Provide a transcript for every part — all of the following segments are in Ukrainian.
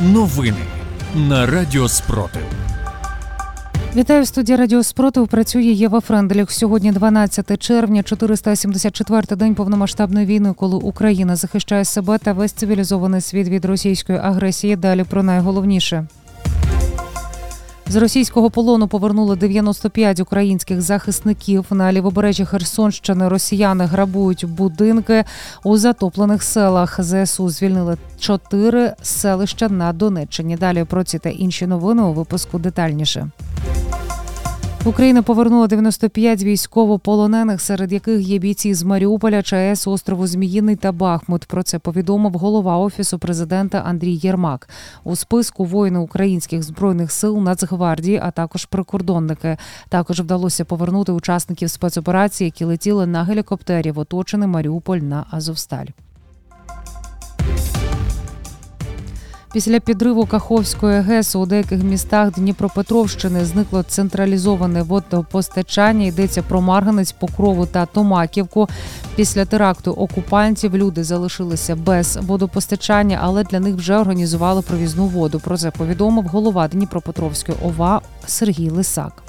Новини на Радіо Спротив. Вітаю в Радіо Спротив. Працює Єва Френделіх. Сьогодні 12 червня, 474-й день повномасштабної війни, коли Україна захищає себе та весь цивілізований світ від російської агресії. Далі про найголовніше. З російського полону повернули 95 українських захисників. На лівобережжі Херсонщини росіяни грабують будинки у затоплених селах. ЗСУ звільнили чотири селища на Донеччині. Далі про ці та інші новини у випуску детальніше. Україна повернула 95 військовополонених, серед яких є бійці з Маріуполя, ЧАЕС, острову Зміїний та Бахмут. Про це повідомив голова офісу президента Андрій Єрмак. У списку воїни українських збройних сил Нацгвардії, а також прикордонники. Також вдалося повернути учасників спецоперації, які летіли на гелікоптері в оточений Маріуполь на Азовсталь. Після підриву Каховської ГЕС у деяких містах Дніпропетровщини зникло централізоване водопостачання. Йдеться про Марганець, Покрову та Томаківку. Після теракту окупантів люди залишилися без водопостачання, але для них вже організували провізну воду. Про це повідомив голова Дніпропетровської ОВА Сергій Лисак.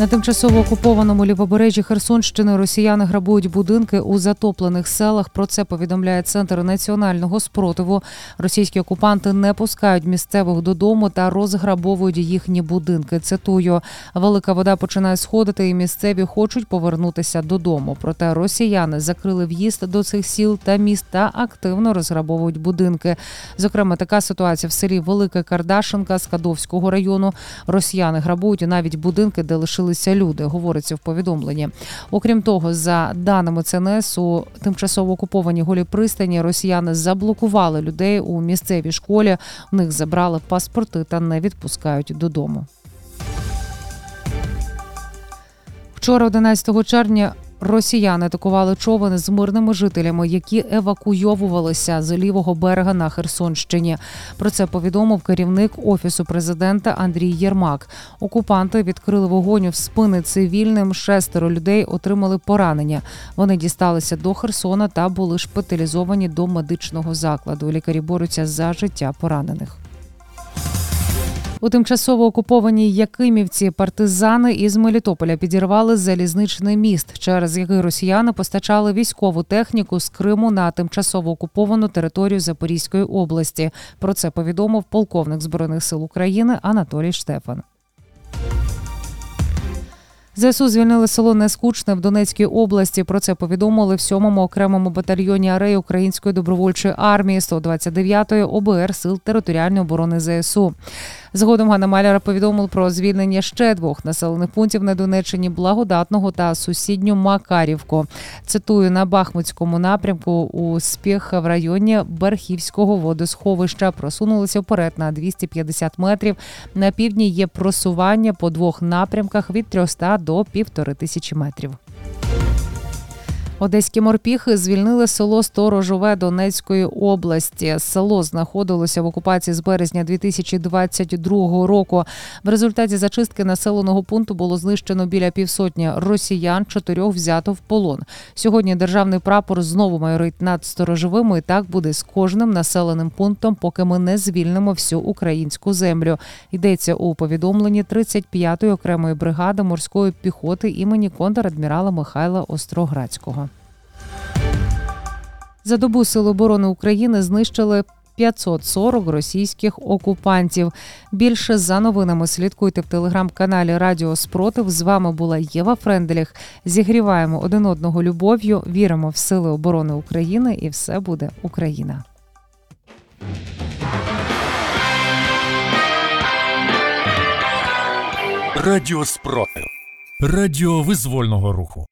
На тимчасово окупованому лівобережжі Херсонщини росіяни грабують будинки у затоплених селах. Про це повідомляє центр національного спротиву. Російські окупанти не пускають місцевих додому та розграбовують їхні будинки. Цитую, велика вода починає сходити, і місцеві хочуть повернутися додому. Проте росіяни закрили в'їзд до цих сіл та міст та активно розграбовують будинки. Зокрема, така ситуація в селі Велика Кардашенка з Кадовського району. Росіяни грабують навіть будинки, де лишили залишилися люди, говориться в повідомленні. Окрім того, за даними ЦНС, у тимчасово окупованій голі пристані росіяни заблокували людей у місцевій школі. В них забрали паспорти та не відпускають додому. Вчора, 11 червня, Росіяни атакували човен з мирними жителями, які евакуйовувалися з лівого берега на Херсонщині. Про це повідомив керівник офісу президента Андрій Єрмак. Окупанти відкрили вогонь в спини цивільним. Шестеро людей отримали поранення. Вони дісталися до Херсона та були шпиталізовані до медичного закладу. Лікарі борються за життя поранених. У тимчасово окупованій Якимівці партизани із Мелітополя підірвали залізничний міст, через який росіяни постачали військову техніку з Криму на тимчасово окуповану територію Запорізької області. Про це повідомив полковник збройних сил України Анатолій Штефан. ЗСУ звільнили село Нескучне в Донецькій області. Про це повідомили в 7-му окремому батальйоні арей Української добровольчої армії 129-ї ОБР Сил територіальної оборони ЗСУ. Згодом Ганна Маляра повідомив про звільнення ще двох населених пунктів на Донеччині Благодатного та сусідню Макарівку. Цитую на Бахмутському напрямку у спіх в районі Берхівського водосховища просунулися вперед на 250 метрів. На півдні є просування по двох напрямках від 300 до півтори тисячі метрів. Одеські морпіхи звільнили село Сторожове Донецької області. Село знаходилося в окупації з березня 2022 року. В результаті зачистки населеного пункту було знищено біля півсотні росіян, чотирьох взято в полон. Сьогодні державний прапор знову майорить над сторожовими. І так буде з кожним населеним пунктом, поки ми не звільнимо всю українську землю. Йдеться у повідомленні 35-ї окремої бригади морської піхоти імені контрадмірала Михайла Остроградського. За добу Сил оборони України знищили 540 російських окупантів. Більше за новинами слідкуйте в телеграм-каналі Радіо Спротив. З вами була Єва Френделіх. Зігріваємо один одного любов'ю. Віримо в сили оборони України, і все буде Україна. Радіо Спротив. Радіо визвольного руху.